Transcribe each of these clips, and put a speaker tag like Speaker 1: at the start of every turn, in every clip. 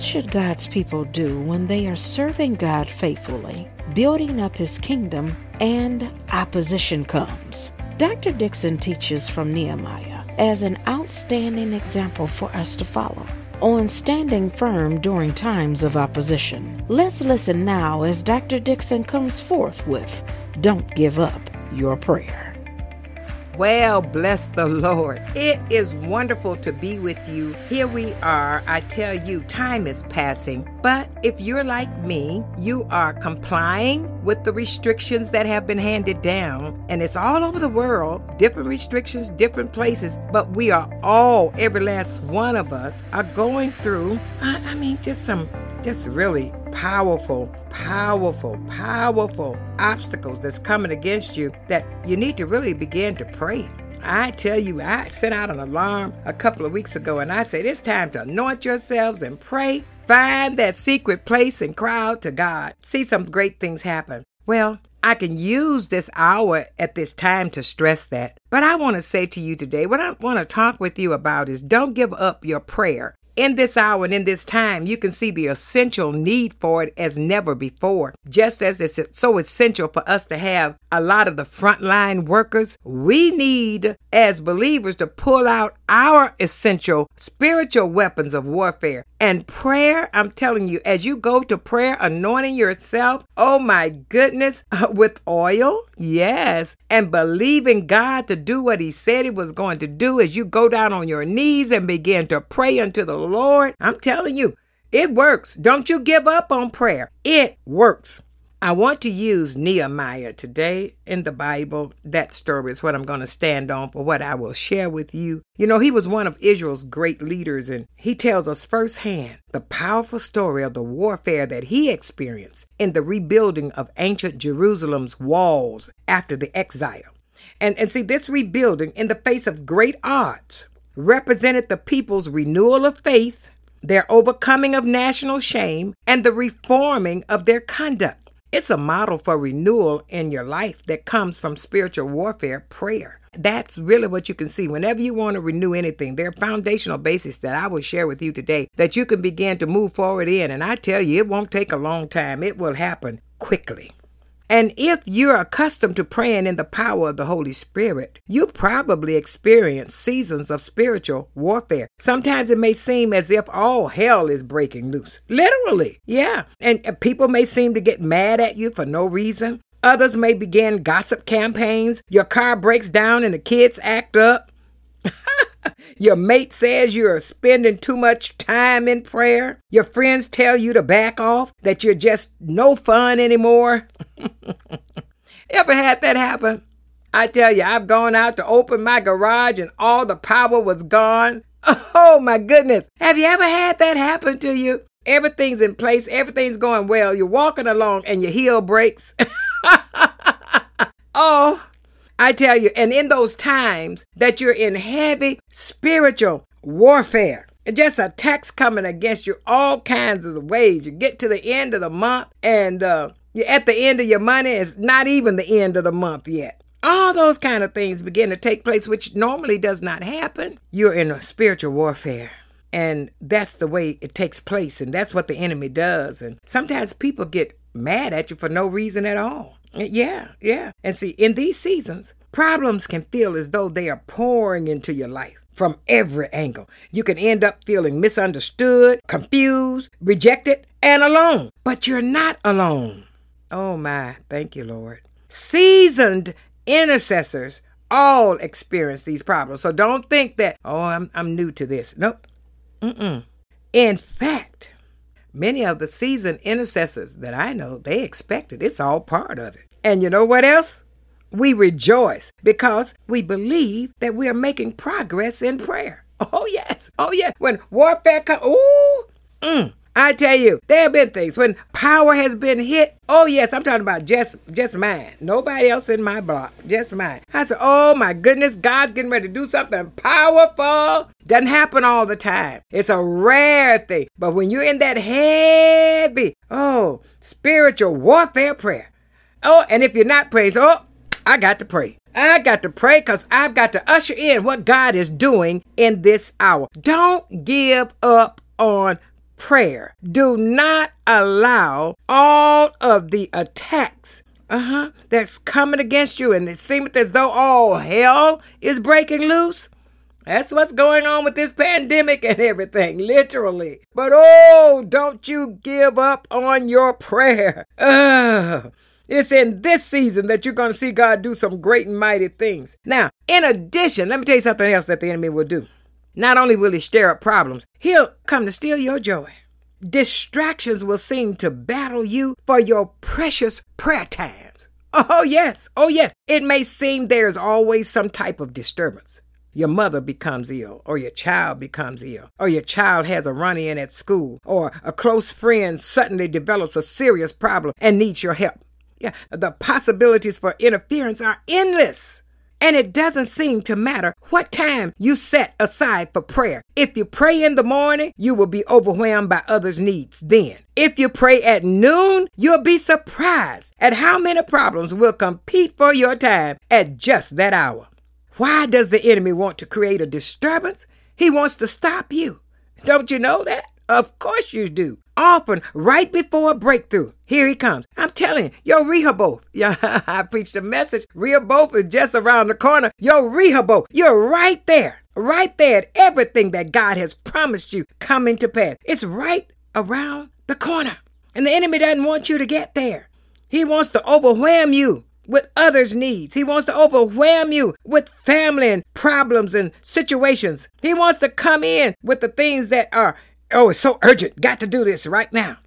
Speaker 1: What should God's people do when they are serving God faithfully, building up his kingdom, and opposition comes? Dr. Dixon teaches from Nehemiah as an outstanding example for us to follow on standing firm during times of opposition. Let's listen now as Dr. Dixon comes forth with Don't Give Up Your Prayer.
Speaker 2: Well, bless the Lord. It is wonderful to be with you. Here we are. I tell you, time is passing. But if you're like me, you are complying with the restrictions that have been handed down. And it's all over the world, different restrictions, different places. But we are all, every last one of us, are going through, I, I mean, just some just really powerful, powerful, powerful obstacles that's coming against you that you need to really begin to pray. I tell you, I sent out an alarm a couple of weeks ago and I said, it's time to anoint yourselves and pray. Find that secret place and cry out to God. See some great things happen. Well, I can use this hour at this time to stress that. But I want to say to you today, what I want to talk with you about is don't give up your prayer in this hour and in this time, you can see the essential need for it as never before. Just as it's so essential for us to have a lot of the frontline workers, we need, as believers, to pull out our essential spiritual weapons of warfare. And prayer, I'm telling you, as you go to prayer, anointing yourself, oh my goodness, with oil, yes, and believing God to do what He said He was going to do as you go down on your knees and begin to pray unto the Lord. I'm telling you, it works. Don't you give up on prayer, it works. I want to use Nehemiah today in the Bible. That story is what I'm going to stand on for what I will share with you. You know, he was one of Israel's great leaders, and he tells us firsthand the powerful story of the warfare that he experienced in the rebuilding of ancient Jerusalem's walls after the exile. And, and see, this rebuilding in the face of great odds represented the people's renewal of faith, their overcoming of national shame, and the reforming of their conduct. It's a model for renewal in your life that comes from spiritual warfare, prayer. That's really what you can see. Whenever you want to renew anything, there are foundational bases that I will share with you today that you can begin to move forward in. And I tell you, it won't take a long time, it will happen quickly. And if you're accustomed to praying in the power of the Holy Spirit, you probably experience seasons of spiritual warfare. Sometimes it may seem as if all hell is breaking loose. Literally, yeah. And people may seem to get mad at you for no reason. Others may begin gossip campaigns. Your car breaks down and the kids act up. Your mate says you're spending too much time in prayer. Your friends tell you to back off, that you're just no fun anymore. Ever had that happen? I tell you, I've gone out to open my garage and all the power was gone. Oh my goodness. Have you ever had that happen to you? Everything's in place, everything's going well. You're walking along and your heel breaks. oh, I tell you, and in those times that you're in heavy spiritual warfare, just attacks coming against you all kinds of ways. You get to the end of the month and uh, you're at the end of your money. It's not even the end of the month yet. All those kind of things begin to take place, which normally does not happen. You're in a spiritual warfare. And that's the way it takes place. And that's what the enemy does. And sometimes people get mad at you for no reason at all. Yeah, yeah. And see, in these seasons, problems can feel as though they are pouring into your life from every angle. You can end up feeling misunderstood, confused, rejected, and alone. But you're not alone. Oh my, thank you, Lord. Seasoned intercessors all experience these problems. So don't think that, oh, I'm, I'm new to this. Nope. Mm-mm. In fact, Many of the seasoned intercessors that I know, they expect it. It's all part of it. And you know what else? We rejoice because we believe that we are making progress in prayer. Oh, yes. Oh, yes. When warfare comes, ooh, mm, I tell you, there have been things when power has been hit. Oh yes, I'm talking about just just mine. Nobody else in my block, just mine. I said, "Oh my goodness, God's getting ready to do something powerful." Doesn't happen all the time. It's a rare thing. But when you're in that heavy, oh, spiritual warfare prayer. Oh, and if you're not praying, oh, I got to pray. I got to pray because I've got to usher in what God is doing in this hour. Don't give up on prayer. Do not allow all of the attacks uh-huh, that's coming against you and it seems as though all hell is breaking loose. That's what's going on with this pandemic and everything, literally. But oh, don't you give up on your prayer. It's in this season that you're going to see God do some great and mighty things. Now, in addition, let me tell you something else that the enemy will do. Not only will he stir up problems, he'll come to steal your joy. Distractions will seem to battle you for your precious prayer times. Oh, yes. Oh, yes. It may seem there's always some type of disturbance your mother becomes ill, or your child becomes ill, or your child has a run in at school, or a close friend suddenly develops a serious problem and needs your help. Yeah, the possibilities for interference are endless. And it doesn't seem to matter what time you set aside for prayer. If you pray in the morning, you will be overwhelmed by others' needs then. If you pray at noon, you'll be surprised at how many problems will compete for your time at just that hour. Why does the enemy want to create a disturbance? He wants to stop you. Don't you know that? Of course you do. Often right before a breakthrough. Here he comes. I'm telling you, yo, Rehoboth. Yeah, I preached a message. Rehoboth is just around the corner. Yo, Rehoboth, you're right there. Right there at everything that God has promised you coming to pass. It's right around the corner. And the enemy doesn't want you to get there. He wants to overwhelm you with others' needs. He wants to overwhelm you with family and problems and situations. He wants to come in with the things that are, oh, it's so urgent. Got to do this right now.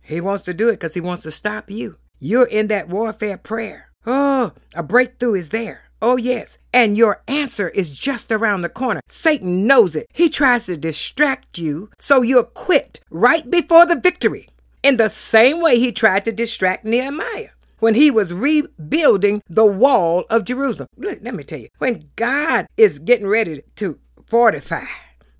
Speaker 2: He wants to do it because he wants to stop you. You're in that warfare prayer. Oh, a breakthrough is there. Oh, yes. And your answer is just around the corner. Satan knows it. He tries to distract you so you'll quit right before the victory in the same way he tried to distract Nehemiah when he was rebuilding the wall of Jerusalem. Look, let me tell you, when God is getting ready to fortify,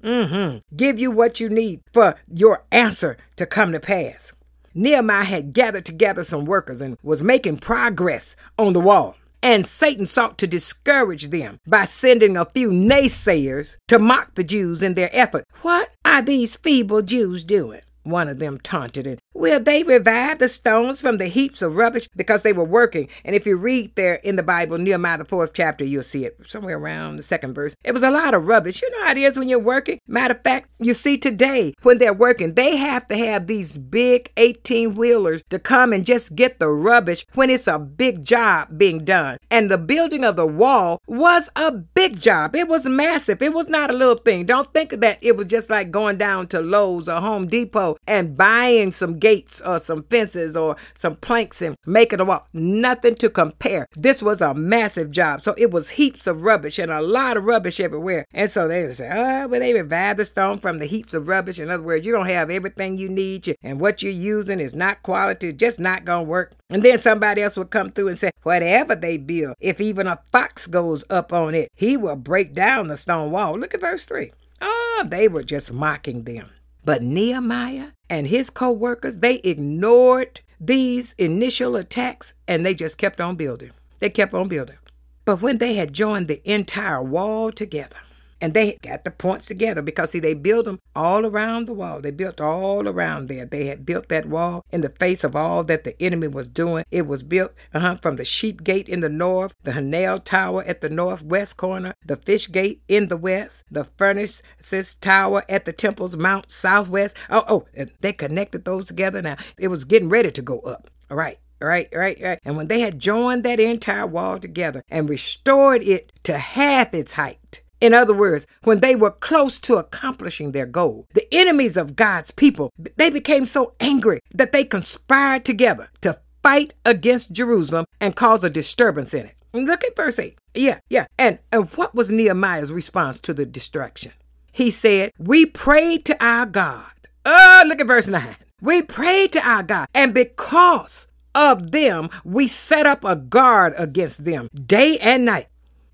Speaker 2: mm-hmm, give you what you need for your answer to come to pass. Nehemiah had gathered together some workers and was making progress on the wall. And Satan sought to discourage them by sending a few naysayers to mock the Jews in their effort. What are these feeble Jews doing? One of them taunted it. Will they revive the stones from the heaps of rubbish? Because they were working. And if you read there in the Bible, Nehemiah, the fourth chapter, you'll see it somewhere around the second verse. It was a lot of rubbish. You know how it is when you're working? Matter of fact, you see today when they're working, they have to have these big 18 wheelers to come and just get the rubbish when it's a big job being done. And the building of the wall was a big job. It was massive. It was not a little thing. Don't think that it was just like going down to Lowe's or Home Depot and buying some gates or some fences or some planks and making a wall. Nothing to compare. This was a massive job. So it was heaps of rubbish and a lot of rubbish everywhere. And so they say, oh, but they revived the stone from the heaps of rubbish. In other words, you don't have everything you need and what you're using is not quality, just not going to work. And then somebody else would come through and say, whatever they build, if even a fox goes up on it, he will break down the stone wall. Look at verse 3. Oh, they were just mocking them. But Nehemiah and his co workers, they ignored these initial attacks and they just kept on building. They kept on building. But when they had joined the entire wall together, and they got the points together because, see, they built them all around the wall. They built all around there. They had built that wall in the face of all that the enemy was doing. It was built uh-huh, from the sheep gate in the north, the Hanel Tower at the northwest corner, the fish gate in the west, the furnaces tower at the temple's mount southwest. Oh, oh, they connected those together now. It was getting ready to go up. All right. Right, right, right. And when they had joined that entire wall together and restored it to half its height, in other words, when they were close to accomplishing their goal, the enemies of God's people, they became so angry that they conspired together to fight against Jerusalem and cause a disturbance in it. Look at verse 8. Yeah, yeah. And, and what was Nehemiah's response to the distraction? He said, We prayed to our God. Oh, look at verse 9. We prayed to our God, and because of them, we set up a guard against them day and night.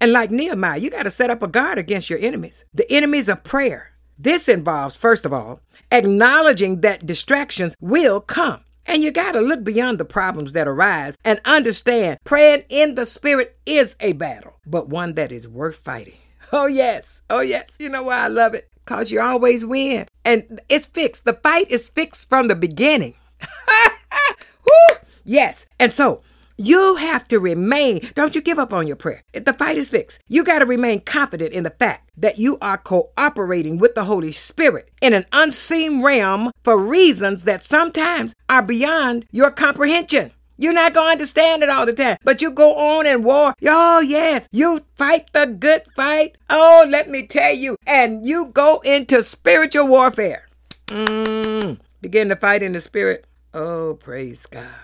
Speaker 2: And like Nehemiah, you got to set up a guard against your enemies, the enemies of prayer. This involves, first of all, acknowledging that distractions will come. And you got to look beyond the problems that arise and understand praying in the Spirit is a battle, but one that is worth fighting. Oh, yes. Oh, yes. You know why I love it? because you always win. And it's fixed. The fight is fixed from the beginning. Yes. And so you have to remain, don't you give up on your prayer. The fight is fixed. You got to remain confident in the fact that you are cooperating with the Holy Spirit in an unseen realm for reasons that sometimes are beyond your comprehension. You're not going to understand it all the time, but you go on and war. Oh, yes, you fight the good fight. Oh, let me tell you. And you go into spiritual warfare. Mm, begin to fight in the spirit. Oh, praise God.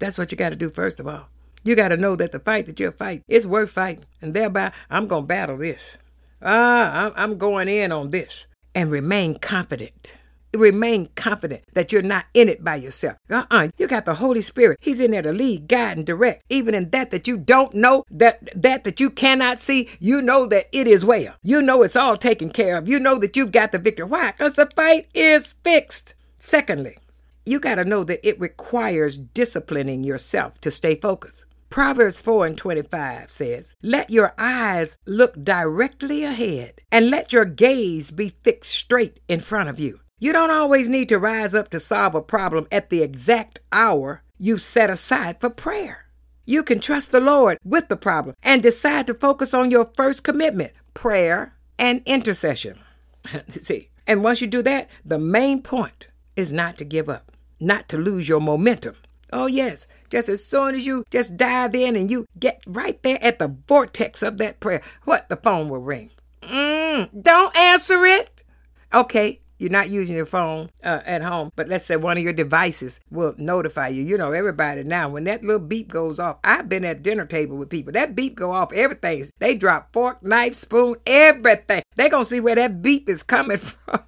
Speaker 2: That's what you got to do first of all. You got to know that the fight that you're fighting is worth fighting. And thereby, I'm going to battle this. Ah, I'm going in on this. And remain confident. Remain confident that you're not in it by yourself. Uh-uh. You got the Holy Spirit. He's in there to lead, guide, and direct. Even in that that you don't know, that that that you cannot see, you know that it is well. You know it's all taken care of. You know that you've got the victory. Why? Because the fight is fixed. Secondly, you got to know that it requires disciplining yourself to stay focused. Proverbs 4 and 25 says, Let your eyes look directly ahead and let your gaze be fixed straight in front of you. You don't always need to rise up to solve a problem at the exact hour you've set aside for prayer. You can trust the Lord with the problem and decide to focus on your first commitment prayer and intercession. See, and once you do that, the main point is not to give up not to lose your momentum. Oh, yes, just as soon as you just dive in and you get right there at the vortex of that prayer, what? The phone will ring. Mm, don't answer it. Okay, you're not using your phone uh, at home, but let's say one of your devices will notify you. You know, everybody now, when that little beep goes off, I've been at dinner table with people. That beep go off, everything. They drop fork, knife, spoon, everything. They gonna see where that beep is coming from.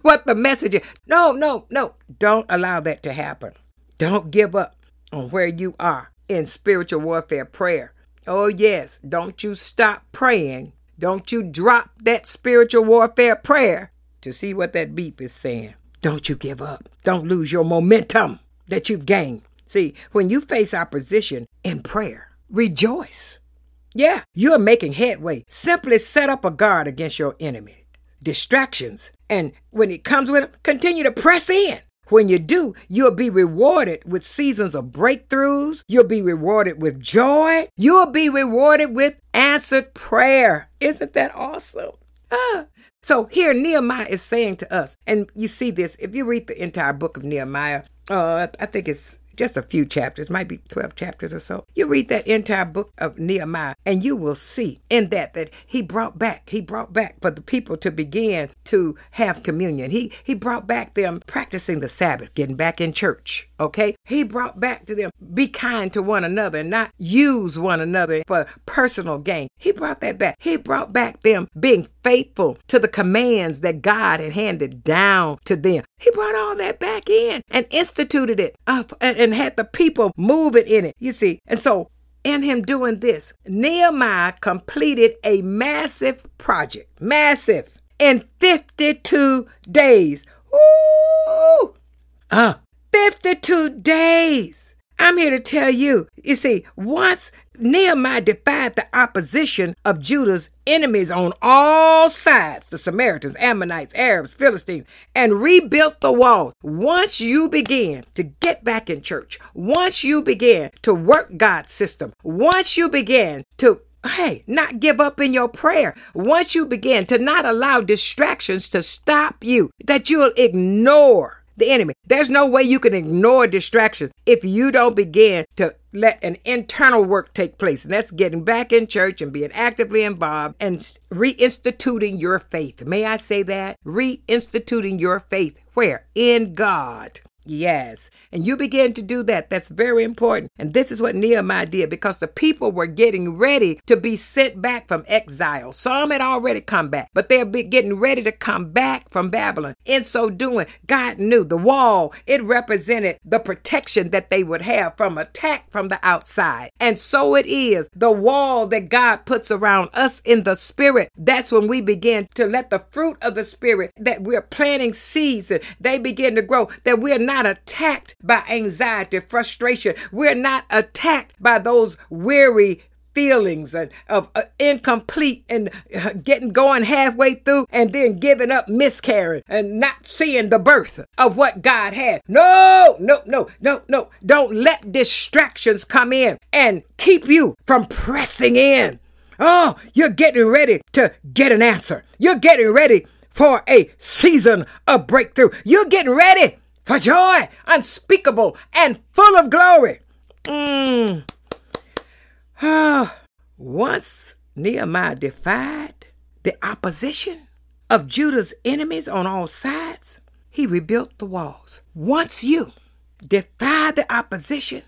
Speaker 2: what the message is. No, no, no. Don't allow that to happen. Don't give up on where you are in spiritual warfare prayer. Oh, yes. Don't you stop praying. Don't you drop that spiritual warfare prayer to see what that beep is saying. Don't you give up. Don't lose your momentum that you've gained. See, when you face opposition in prayer, rejoice. Yeah, you're making headway. Simply set up a guard against your enemy. Distractions. And when it comes with it, continue to press in. When you do, you'll be rewarded with seasons of breakthroughs. You'll be rewarded with joy. You'll be rewarded with answered prayer. Isn't that awesome? Ah, so here Nehemiah is saying to us, and you see this if you read the entire book of Nehemiah, uh, I think it's just a few chapters, might be 12 chapters or so. You read that entire book of Nehemiah and you will see in that that he brought back, he brought back for the people to begin to have communion. He he brought back them practicing the Sabbath, getting back in church, okay? He brought back to them be kind to one another and not use one another for personal gain. He brought that back. He brought back them being faithful to the commands that God had handed down to them. He brought all that back in and instituted it up and and had the people move it in it. You see, and so in him doing this, Nehemiah completed a massive project, massive, in 52 days. Ooh! Uh, 52 days. I'm here to tell you, you see, once Nehemiah defied the opposition of Judah's enemies on all sides the Samaritans, Ammonites, Arabs, Philistines and rebuilt the wall. Once you begin to get back in church, once you begin to work God's system, once you begin to hey, not give up in your prayer. Once you begin to not allow distractions to stop you, that you'll ignore the enemy. There's no way you can ignore distractions if you don't begin to let an internal work take place. And that's getting back in church and being actively involved and reinstituting your faith. May I say that? Reinstituting your faith. Where? In God. Yes. And you begin to do that. That's very important. And this is what Nehemiah did because the people were getting ready to be sent back from exile. Some had already come back, but they're getting ready to come back from Babylon. In so doing, God knew the wall, it represented the protection that they would have from attack from the outside. And so it is the wall that God puts around us in the spirit. That's when we begin to let the fruit of the spirit that we're planting seeds, and they begin to grow, that we're not not attacked by anxiety, frustration. We're not attacked by those weary feelings of, of uh, incomplete and uh, getting going halfway through and then giving up miscarrying and not seeing the birth of what God had. No, no, no, no, no. Don't let distractions come in and keep you from pressing in. Oh, you're getting ready to get an answer. You're getting ready for a season of breakthrough. You're getting ready for joy unspeakable and full of glory. Mm. Once Nehemiah defied the opposition of Judah's enemies on all sides, he rebuilt the walls. Once you defy the opposition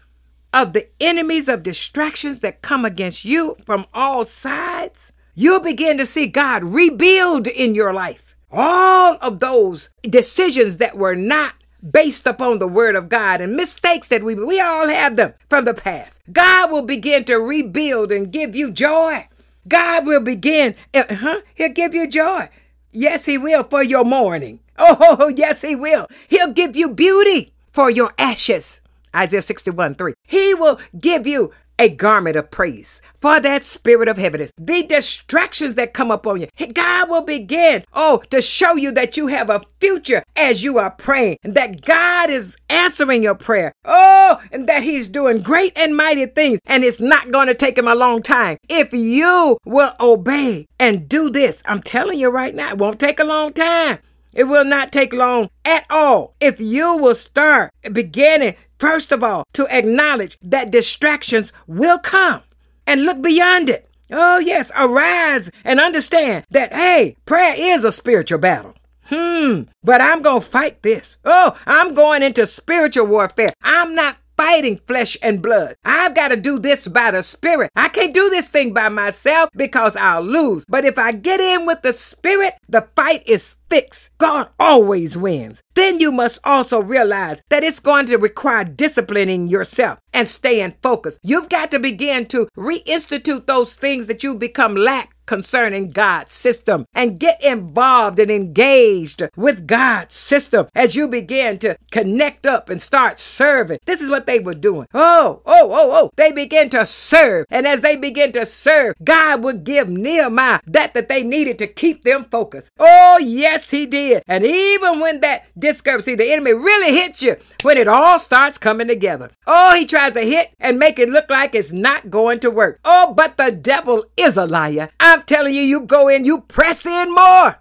Speaker 2: of the enemies of distractions that come against you from all sides, you'll begin to see God rebuild in your life. All of those decisions that were not based upon the word of God and mistakes that we we all have them from the past. God will begin to rebuild and give you joy. God will begin, uh-huh, he'll give you joy. Yes, he will for your mourning. Oh, yes, he will. He'll give you beauty for your ashes. Isaiah 61 3. He will give you a garment of praise for that spirit of heaviness. The distractions that come upon you, God will begin, oh, to show you that you have a future as you are praying, that God is answering your prayer. Oh, and that He's doing great and mighty things, and it's not going to take Him a long time. If you will obey and do this, I'm telling you right now, it won't take a long time. It will not take long at all if you will start beginning First of all, to acknowledge that distractions will come and look beyond it. Oh, yes, arise and understand that, hey, prayer is a spiritual battle. Hmm, but I'm going to fight this. Oh, I'm going into spiritual warfare. I'm not fighting flesh and blood. I've got to do this by the Spirit. I can't do this thing by myself because I'll lose. But if I get in with the Spirit, the fight is fixed. God always wins. Then you must also realize that it's going to require disciplining yourself and staying focused. You've got to begin to reinstitute those things that you've become lack concerning God's system and get involved and engaged with God's system as you begin to connect up and start serving. This is what they were doing. Oh, oh, oh, oh. They began to serve. And as they began to serve, God would give Nehemiah that that they needed to keep them focused. Oh, yes, he did. And even when that discrepancy, the enemy really hits you, when it all starts coming together. Oh, he tries to hit and make it look like it's not going to work. Oh, but the devil is a liar. I'm telling you, you go in, you press in more.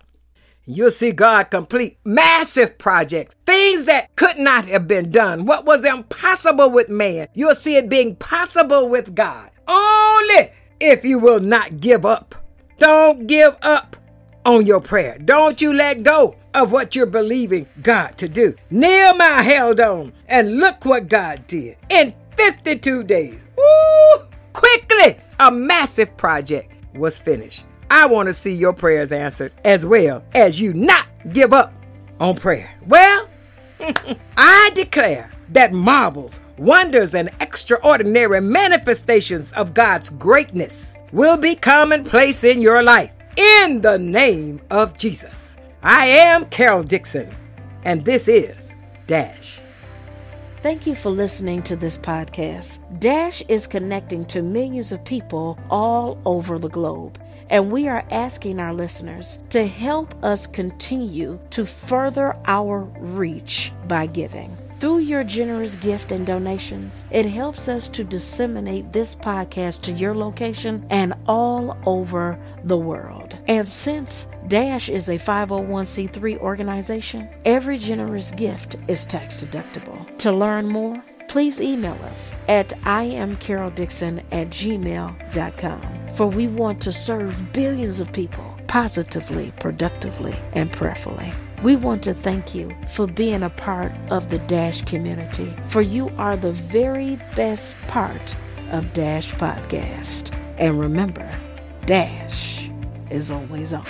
Speaker 2: You'll see God complete massive projects, things that could not have been done. What was impossible with man, you'll see it being possible with God. Only if you will not give up. Don't give up on your prayer. Don't you let go of what you're believing God to do. Nehemiah held on, and look what God did. In 52 days, woo, quickly, a massive project was finished. I want to see your prayers answered as well as you not give up on prayer. Well, I declare that marvels, wonders, and extraordinary manifestations of God's greatness will be commonplace in your life in the name of Jesus. I am Carol Dixon, and this is Dash.
Speaker 1: Thank you for listening to this podcast. Dash is connecting to millions of people all over the globe, and we are asking our listeners to help us continue to further our reach by giving. Through your generous gift and donations, it helps us to disseminate this podcast to your location and all over the world. And since Dash is a 501c3 organization, every generous gift is tax deductible. To learn more, please email us at iamcaroldixon at gmail.com. For we want to serve billions of people positively, productively, and prayerfully. We want to thank you for being a part of the Dash community, for you are the very best part of Dash Podcast. And remember, Dash is always on.